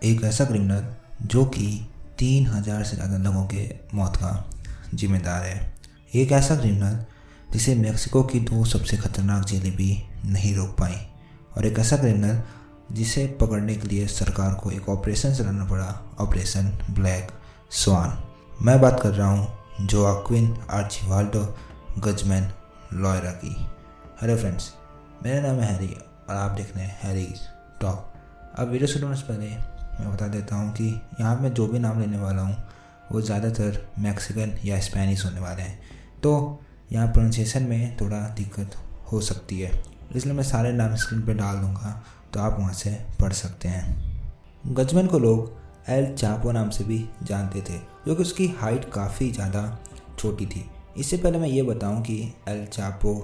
एक ऐसा क्रिमिनल जो कि तीन हज़ार से ज़्यादा लोगों के मौत का जिम्मेदार है। एक ऐसा क्रिमिनल जिसे मेक्सिको की दो सबसे खतरनाक जेलें भी नहीं रोक पाई और एक ऐसा क्रिमिनल जिसे पकड़ने के लिए सरकार को एक ऑपरेशन चलाना पड़ा ऑपरेशन ब्लैक स्वान मैं बात कर रहा हूँ जो आक्विन आर्चिवाल्डो गजमैन लॉयरा की। हेलो फ्रेंड्स मेरा नाम है हैरी और आप देख रहे हैं हैरीज टॉप अब वीडियो शुरू होने से पहले मैं बता देता हूँ कि यहाँ मैं जो भी नाम लेने वाला हूँ, वो ज़्यादातर मैक्सिकन या स्पेनिश होने वाले हैं। तो यहाँ प्रोनाउंसिएशन में थोड़ा दिक्कत हो सकती है, इसलिए मैं सारे नाम स्क्रीन पर डाल दूँगा तो आप वहाँ से पढ़ सकते हैं। गजमैन को लोग एल चापो नाम से भी जानते थे क्योंकि उसकी हाइट काफ़ी ज़्यादा छोटी थी। इससे पहले मैं ये बताऊँ कि एल चापो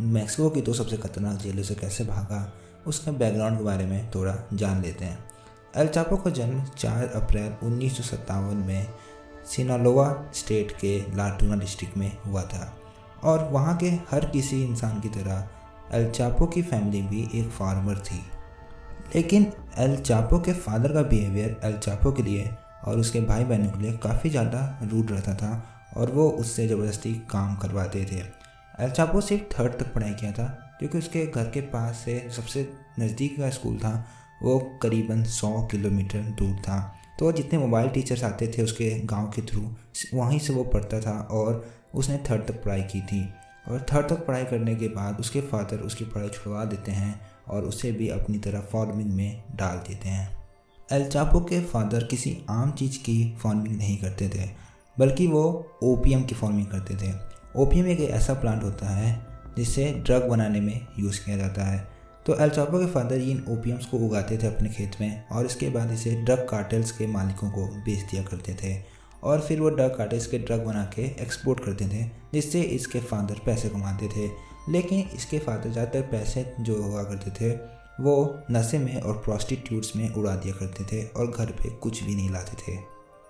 मैक्सिको की दो सबसे खतरनाक जेलों से कैसे भागा, उसके बैकग्राउंड के बारे में थोड़ा जान लेते हैं। एल चापो का जन्म 4 अप्रैल उन्नीस सौ सत्तावन में सिनालोवा स्टेट के लाटूना डिस्ट्रिक्ट में हुआ था और वहाँ के हर किसी इंसान की तरह एल चापो की फैमिली भी एक फार्मर थी। लेकिन एल चापो के फादर का बिहेवियर एल चापो के लिए और उसके भाई बहनों के लिए काफ़ी ज़्यादा रूड रहता था और वो उससे ज़बरदस्ती काम करवाते थे। एल सिर्फ़ थर्ड तक पढ़ाई किया था, क्योंकि उसके घर के पास से सबसे नज़दीक का स्कूल था वो करीबन सौ किलोमीटर दूर था। तो जितने मोबाइल टीचर्स आते थे उसके गाँव के थ्रू वहीं से वो पढ़ता था और उसने थर्ड तक पढ़ाई की थी। और थर्ड तक पढ़ाई करने के बाद उसके फादर उसकी पढ़ाई छुड़वा देते हैं और उसे भी अपनी तरह फ़ार्मिंग में डाल देते हैं। एल चापो के फादर किसी आम चीज़ की फ़ार्मिंग नहीं करते थे, बल्कि वो ओपीएम की फ़ार्मिंग करते थे। ओपीएम एक ऐसा प्लांट होता है जिसे ड्रग बनाने में यूज़ किया जाता है। तो एल चापो के फादर इन ओपीएम्स को उगाते थे अपने खेत में और इसके बाद इसे ड्रग कार्टल्स के मालिकों को बेच दिया करते थे और फिर वो ड्रग कार्टल्स के ड्रग बना के एक्सपोर्ट करते थे, जिससे इसके फादर पैसे कमाते थे। लेकिन इसके फादर ज़्यादातर पैसे जो हुआ करते थे, वो नशे में और प्रॉस्टिट्यूट्स में उड़ा दिया करते थे और घर पे कुछ भी नहीं लाते थे।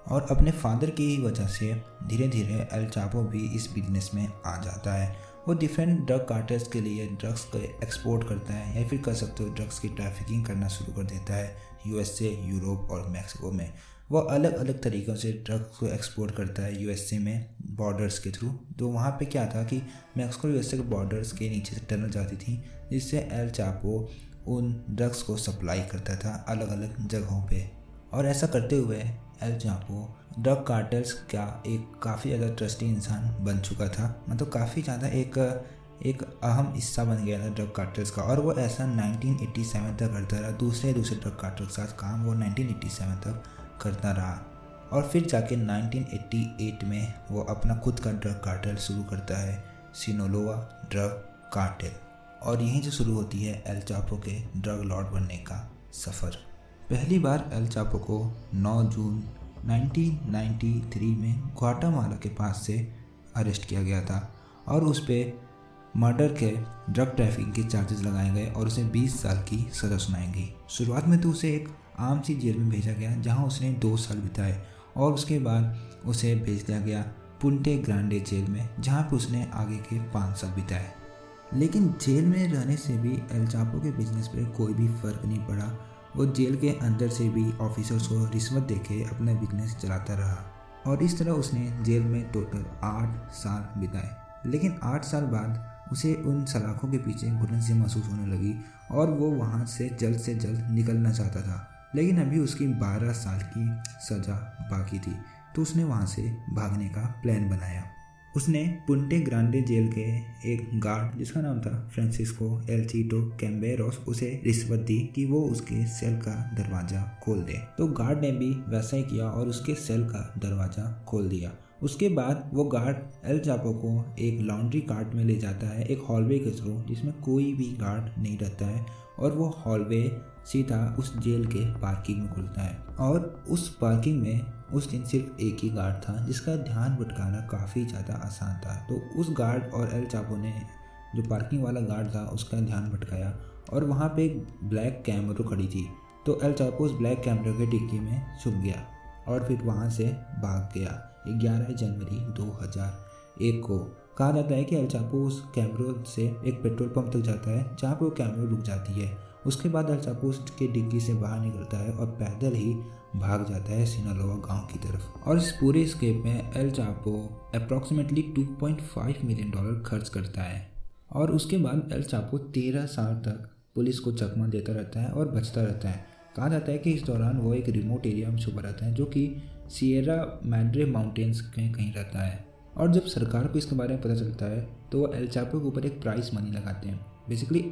और अपने फादर की वजह से धीरे धीरे एल चापो भी इस बिज़नेस में आ जाता है। वो डिफरेंट ड्रग कार्टर्स के लिए ड्रग्स को एक्सपोर्ट करता है या फिर कर सकते हो ड्रग्स की ट्रैफिकिंग करना शुरू कर देता है यूएसए यूरोप और मैक्सिको में। वो अलग अलग तरीक़ों से ड्रग्स को एक्सपोर्ट करता है यूएसए में बॉर्डर्स के थ्रू तो वहाँ पे क्या था कि मैक्सिको यूएसए के बॉर्डर्स के नीचे से टनल जाती थी, जिससे एल चापो उन ड्रग्स को सप्लाई करता था अलग अलग जगहों पे। और ऐसा करते हुए एल चापो ड्रग कार्टल्स का एक काफ़ी ज़्यादा ट्रस्टी इंसान बन चुका था। मतलब काफ़ी ज़्यादा एक एक अहम हिस्सा बन गया था ड्रग कार्टल्स का। और वो ऐसा 1987 तक करता रहा। दूसरे दूसरे ड्रग कार्टल के साथ काम वो 1987 तक करता रहा। और फिर जाके 1988 में वो अपना खुद का ड्रग कार्टल शुरू करता है, सिनोलोवा ड्रग कार्टेल। और यहीं से शुरू होती है एल चापो के ड्रग लॉर्ड बनने का सफ़र। पहली बार एल चापो को 9 जून 1993 में ग्वाटामाला के पास से अरेस्ट किया गया था और उस पर मर्डर के ड्रग ट्रैफिकिंग के चार्जेस लगाए गए और उसे 20 साल की सज़ा सुनाई गई शुरुआत में तो उसे एक आम सी जेल में भेजा गया, जहाँ उसने दो साल बिताए और उसके बाद उसे भेज दिया गया पुंटे ग्रांडे जेल में, जहाँ पर उसने आगे के पाँच साल बिताए। लेकिन जेल में रहने से भी एल चापो के बिज़नेस पर कोई भी फ़र्क नहीं पड़ा। वो जेल के अंदर से भी ऑफिसर्स को रिश्वत देके अपना बिज़नेस चलाता रहा और इस तरह उसने जेल में टोटल आठ साल बिताए। लेकिन आठ साल बाद उसे उन सलाखों के पीछे घुटन से महसूस होने लगी और वो वहाँ से जल्द से जल्द निकलना चाहता था। लेकिन अभी उसकी बारह साल की सज़ा बाकी थी तो उसने वहाँ से भागने का प्लान बनाया। उसने पुंटे ग्रांडे जेल के एक गार्ड, जिसका नाम था फ्रांसिस्को एलचीटो कैम्बेरोस, उसे रिश्वत दी कि वो उसके सेल का दरवाज़ा खोल दे। तो गार्ड ने भी वैसा ही किया और उसके सेल का दरवाज़ा खोल दिया। उसके बाद वो गार्ड एल चापो को एक लॉन्ड्री कार्ट में ले जाता है, एक हॉलवे के थ्रू, जिसमें कोई भी गार्ड नहीं रहता है, और वो हॉलवे सीधा उस जेल के पार्किंग में खुलता है। और उस पार्किंग में उस दिन सिर्फ़ एक ही गार्ड था, जिसका ध्यान भटकाना काफ़ी ज़्यादा आसान था। तो उस गार्ड और एल चापो ने, जो पार्किंग वाला गार्ड था, उसका ध्यान भटकाया, और वहाँ पे एक ब्लैक कैमरो खड़ी थी। तो एल चापो उस ब्लैक कैमरे के डिक्की में छुप गया। और फिर वहाँ से भाग गया। ग्यारह जनवरी 2001 को। कहा जाता है कि एल चापो उस कैमरो से एक पेट्रोल पंप तक जाता है, जहाँ पर वो कैमरो रुक जाती है। उसके बाद एल चापो उसके डिग्गी से बाहर निकलता है और पैदल ही भाग जाता है सिनालोवा गाँव की तरफ़। और इस पूरे स्केप में El Chapo approximately 2.5 million dollar खर्च करता है। और उसके बाद एल चापो तेरह साल तक पुलिस को चकमा देता रहता है और बचता रहता है। कहा जाता है कि इस दौरान वो एक रिमोट एरिया में छुपा रहता है, जो कि सियरा मैड्रे माउंटेन्स में कहीं रहता है। और जब सरकार को इसके बारे में पता चलता है तो वो एल चापो के ऊपर एक प्राइस मनी लगाते हैं। बेसिकली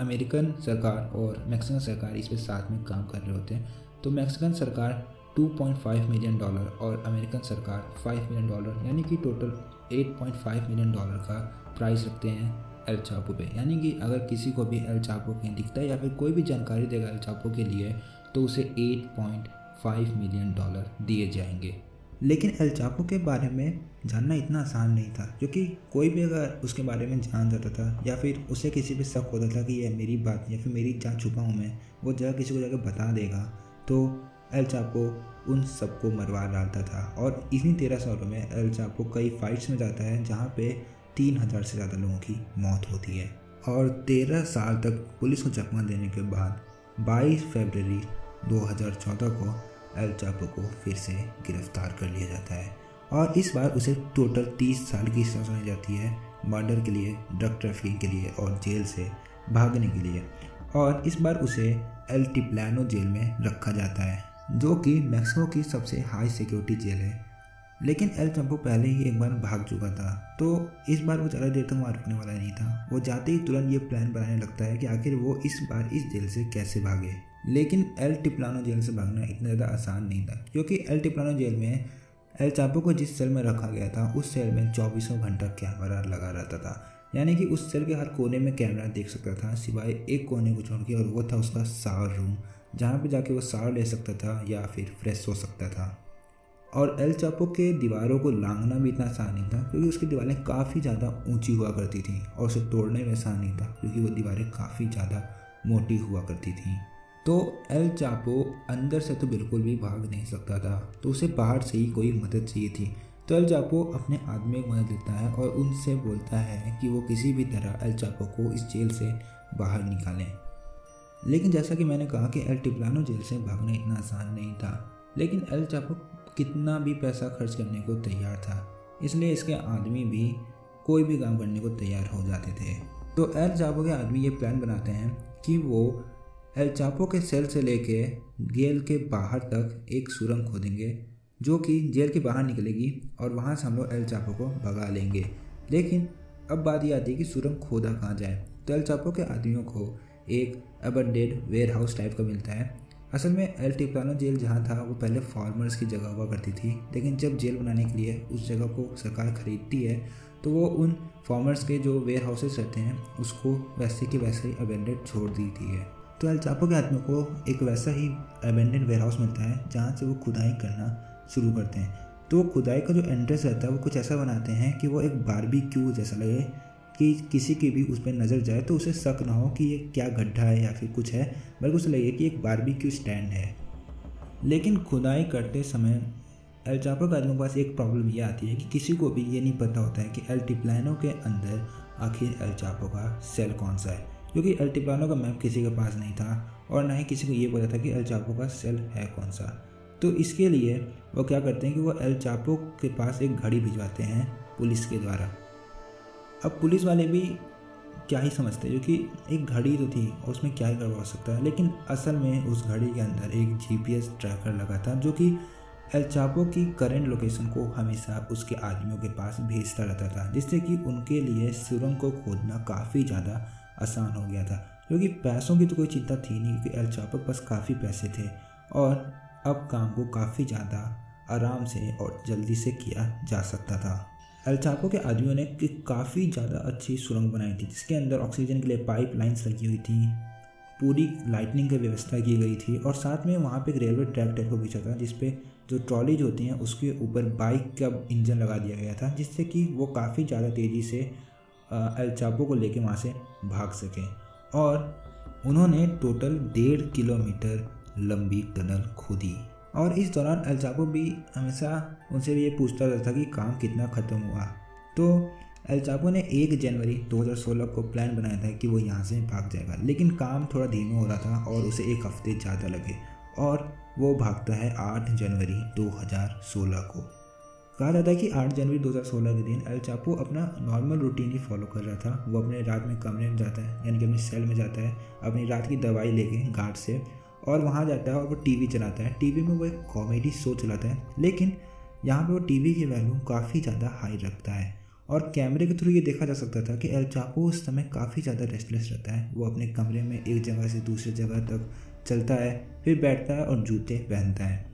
अमेरिकन सरकार और मैक्सिकन सरकार इस पर साथ में काम कर रहे होते हैं। तो मैक्सिकन सरकार 2.5 मिलियन डॉलर और अमेरिकन सरकार 5 मिलियन डॉलर यानी कि टोटल 8.5 मिलियन डॉलर का प्राइस रखते हैं। एल चापो पे। यानी कि अगर किसी को भी एल चापो कहीं दिखता है या फिर कोई भी जानकारी देगा एल चापो के लिए तो उसे 8.5 मिलियन डॉलर दिए जाएँगे। लेकिन एल चापो के बारे में जानना इतना आसान नहीं था, क्योंकि कोई भी अगर उसके बारे में जान जाता था, या फिर उसे किसी पे शक होता था कि यह मेरी बात, या फिर मेरी जहाँ छुपा हूँ मैं, वो जगह किसी को जाकर बता देगा तो एल चापो उन सबको मरवा डालता था। और इन्हीं तेरह सालों में एल चापो कई फाइट्स में जाता है, जहाँ पे तीन हज़ार से ज़्यादा लोगों की मौत होती है और तेरह साल तक पुलिस को चकमा देने के बाद 22 फरवरी 2014 को एल चापो को फिर से गिरफ़्तार कर लिया जाता है और इस बार उसे टोटल 30 साल की सजा सुनाई जाती है मर्डर के लिए, ड्रग ट्रैफिकिंग के लिए और जेल से भागने के लिए। और इस बार उसे एल टिप्लानो जेल में रखा जाता है, जो कि मैक्सिको की सबसे हाई सिक्योरिटी जेल है। लेकिन एल चंपो पहले ही एक बार भाग चुका था तो इस बार वो ज़्यादा देर तक वहाँ रुकने वाला नहीं था। वो जाते ही तुरंत ये प्लान बनाने लगता है कि आखिर वो इस बार इस जेल से कैसे भागे। लेकिन एल टिप्लानो जेल से भागना इतना ज़्यादा आसान नहीं था, क्योंकि एल टिप्लानो जेल में एल चापो को जिस सेल में रखा गया था, उस सेल में चौबीसों घंटा कैमरा लगा रहता था। यानी कि उस सेल के हर कोने में कैमरा देख सकता था, सिवाय एक कोने को छोड़ के और वो था उसका सार रूम, जहाँ पे जाके वो सार ले सकता था या फिर फ्रेश हो सकता था। और एल चापो के दीवारों को लांगना भी इतना आसान नहीं था, क्योंकि उसकी दीवारें काफ़ी ज़्यादा ऊँची हुआ करती थी और उसे तोड़ने में आसान नहीं था, क्योंकि वो दीवारें काफ़ी ज़्यादा मोटी हुआ करती थी। तो एल चापो अंदर से तो बिल्कुल भी भाग नहीं सकता था तो उसे बाहर से ही कोई मदद चाहिए थी। तो एल चापो अपने आदमी की मदद लेता है और उनसे बोलता है कि वो किसी भी तरह एल चापो को इस जेल से बाहर निकालें। लेकिन जैसा कि मैंने कहा कि एल टिप्लानो जेल से भागना इतना आसान नहीं था, लेकिन एल चापो कितना भी पैसा खर्च करने को तैयार था, इसलिए इसके आदमी भी कोई भी काम करने को तैयार हो जाते थे। तो एल चापो के आदमी ये प्लान बनाते हैं कि वो एल चापो के सेल से लेके जेल के बाहर तक एक सुरंग खोदेंगे, जो कि जेल के बाहर निकलेगी और वहाँ से हम लोग एल चापो को भगा लेंगे। लेकिन अब बात यह आती है कि सुरंग खोदा कहाँ जाए? तो एल चापो के आदमियों को एक अबंडेड वेयर हाउस टाइप का मिलता है असल में एल टिप्लानो जेल जहाँ था, वो पहले फार्मर्स की जगह हुआ करती थी। लेकिन जब जेल बनाने के लिए उस जगह को सरकार खरीदती है तो वो उन फार्मर्स के जो वेयर हाउसेस रहते हैं, उसको वैसे कि वैसे ही अबेंडेड छोड़ देती है। तो एल चापो के आदमी को एक वैसा ही अबेंडेड वेयर हाउस मिलता है, जहाँ से वो खुदाई करना शुरू करते हैं। तो वो खुदाई का जो एंट्रेंस रहता है, वो कुछ ऐसा बनाते हैं कि वो एक बारबी क्यू जैसा लगे कि किसी की भी उस पर नज़र जाए तो उसे शक ना हो कि ये क्या गड्ढा है या फिर कुछ है, बल्कि उसे लगे कि एक बारबेक्यू स्टैंड है। लेकिन खुदाई करते समय एल के आदमियों के पास एक प्रॉब्लम ये आती है कि किसी को भी ये नहीं पता होता है कि एल के अंदर आखिर एल का सेल कौन सा है। क्योंकि एल का मैप किसी के पास नहीं था और ना ही किसी को ये पता था कि एल चापो का सेल है कौन सा। तो इसके लिए वो क्या करते हैं कि वो एल चापो के पास एक घड़ी भिजवाते हैं पुलिस के द्वारा। अब पुलिस वाले भी क्या ही समझते क्योंकि एक घड़ी तो थी और उसमें क्या ही करवा सकता है। लेकिन असल में उस घड़ी के अंदर एक जीपीएस ट्रैकर लगा था, जो कि एल चापो की करंट लोकेशन को हमेशा उसके आदमियों के पास भेजता रहता था, जिससे कि उनके लिए सुरंग को खोदना काफ़ी ज़्यादा आसान हो गया था। क्योंकि पैसों की तो कोई चिंता थी नहीं, क्योंकि एल चापो के पास काफ़ी पैसे थे और अब काम को काफ़ी ज़्यादा आराम से और जल्दी से किया जा सकता था। एल्चापो के आदमियों ने काफ़ी ज़्यादा अच्छी सुरंग बनाई थी, जिसके अंदर ऑक्सीजन के लिए पाइप लाइन्स लगी हुई थी, पूरी लाइटनिंग की व्यवस्था की गई थी और साथ में वहाँ पे एक रेलवे ट्रैक टाइप को बिछा था, जिसपे जो ट्रॉलीज होती हैं, उसके ऊपर बाइक का इंजन लगा दिया गया था, जिससे कि वो काफ़ी ज़्यादा तेज़ी से एल्चापो को लेके वहाँ से भाग सकें। और उन्होंने टोटल डेढ़ किलोमीटर लंबी टनल खोदी। और इस दौरान अल्जाबो भी हमेशा उनसे ये पूछता रहता था कि काम कितना ख़त्म हुआ। तो चापो ने एक जनवरी 2016 को प्लान बनाया था कि वो यहाँ से भाग जाएगा, लेकिन काम थोड़ा धीमा हो रहा था और उसे एक हफ़्ते ज़्यादा लगे और वो भागता है 8 जनवरी 2016 को। कहा जाता है कि 8 जनवरी 2016 के दिन एल चापो अपना नॉर्मल रूटीन ही फॉलो कर रहा था। वो अपने रात में कमरे में जाता है, यानी कि अपने सेल में जाता है, अपनी रात की दवाई लेके गार्ड से और वहाँ जाता है और वो टीवी चलाता है। टीवी में वो एक कॉमेडी शो चलाता है, लेकिन यहाँ पे वो टीवी की वैल्यू काफ़ी ज़्यादा हाई रखता है। और कैमरे के थ्रू ये देखा जा सकता था कि एल चापो उस समय काफ़ी ज़्यादा रेस्टलेस रहता है। वो अपने कमरे में एक जगह से दूसरी जगह तक चलता है, फिर बैठता है और जूते पहनता है।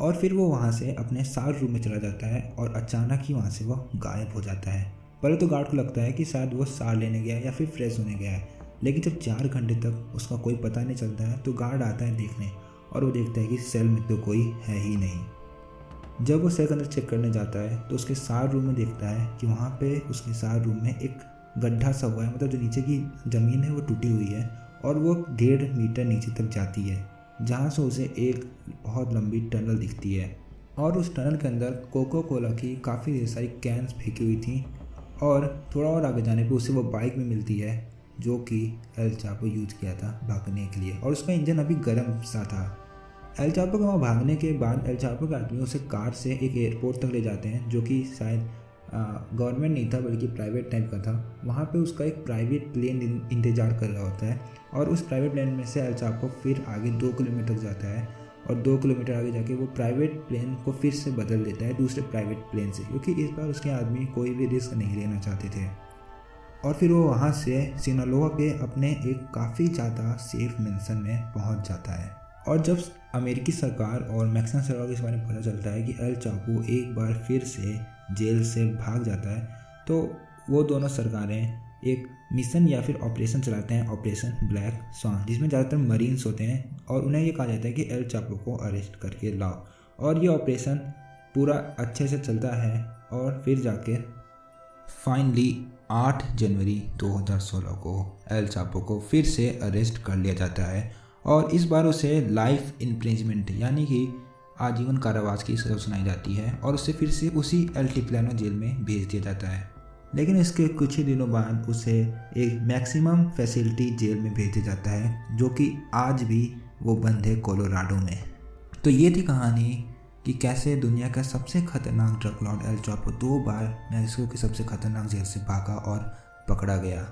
और फिर वो वहाँ से अपने सार रूम में चला जाता है और अचानक ही वहाँ से वो गायब हो जाता है। पहले तो गार्ड को लगता है कि शायद वो सार लेने गया है या फिर फ्रेश होने गया है। लेकिन जब चार घंटे तक उसका कोई पता नहीं चलता है तो गार्ड आता है देखने और वो देखता है कि सेल में तो कोई है ही नहीं। जब वो सेल के अंदर चेक करने जाता है तो उसके सार रूम में देखता है कि वहाँ पे उसके सार रूम में एक गड्ढा सा हुआ है मतलब जो नीचे की ज़मीन है, वो टूटी हुई है और वो डेढ़ मीटर नीचे तक जाती है, जहाँ से उसे एक बहुत लंबी टनल दिखती है। और उस टनल के अंदर कोको कोला की काफ़ी ढेर सारी कैंस फेंकी हुई थी और थोड़ा और आगे जाने पे उसे वो बाइक में मिलती है। जो कि एल चापो यूज़ किया था भागने के लिए। और उसका इंजन अभी गर्म सा था। एल चापो के वहाँ भागने के बाद एल चापो के आदमी उसे कार से एक एयरपोर्ट तक ले जाते हैं, जो कि शायद गवर्नमेंट नहीं था, बल्कि प्राइवेट टाइप का था। वहाँ पे उसका एक प्राइवेट प्लेन इंतज़ार कर रहा होता है और उस प्राइवेट प्लेन में से एल चापो फिर आगे दो किलोमीटर तक जाता है और दो किलोमीटर आगे जाके वो प्राइवेट प्लेन को फिर से बदल देता है दूसरे प्राइवेट प्लेन से, क्योंकि इस बार उसके आदमी कोई भी रिस्क नहीं लेना चाहते थे। और फिर वो वहाँ से सिनालोआ के अपने एक काफ़ी ज़्यादा सेफ़ मेंशन में पहुँच जाता है। और जब अमेरिकी सरकार और मैक्सन सरकार को इस बारे में पता चलता है कि एल चापू एक बार फिर से जेल से भाग जाता है तो वो दोनों सरकारें एक मिशन या फिर ऑपरेशन चलाते हैं ऑपरेशन ब्लैक स्वान जिसमें ज़्यादातर मरीन्स होते हैं और उन्हें ये कहा जाता है कि एल चापो को अरेस्ट करके लाओ। और ये ऑपरेशन पूरा अच्छे से चलता है और फिर जाके फाइनली 8 जनवरी 2016 को एल चापो को फिर से अरेस्ट कर लिया जाता है और इस बार उसे लाइफ इम्प्रेजमेंट यानी कि आजीवन कारावास की सजा सुनाई जाती है और उसे फिर से उसी एल्टीप्लानो जेल में भेज दिया जाता है। लेकिन इसके कुछ ही दिनों बाद उसे एक मैक्सिमम फैसिलिटी जेल में भेज दिया जाता है, जो कि आज भी वो बंद है कोलोराडो में। तो ये थी कहानी कि कैसे दुनिया का सबसे खतरनाक ड्रग लॉर्ड एल चॉपो दो बार मैक्सिको की सबसे खतरनाक जेल से भागा और पकड़ा गया।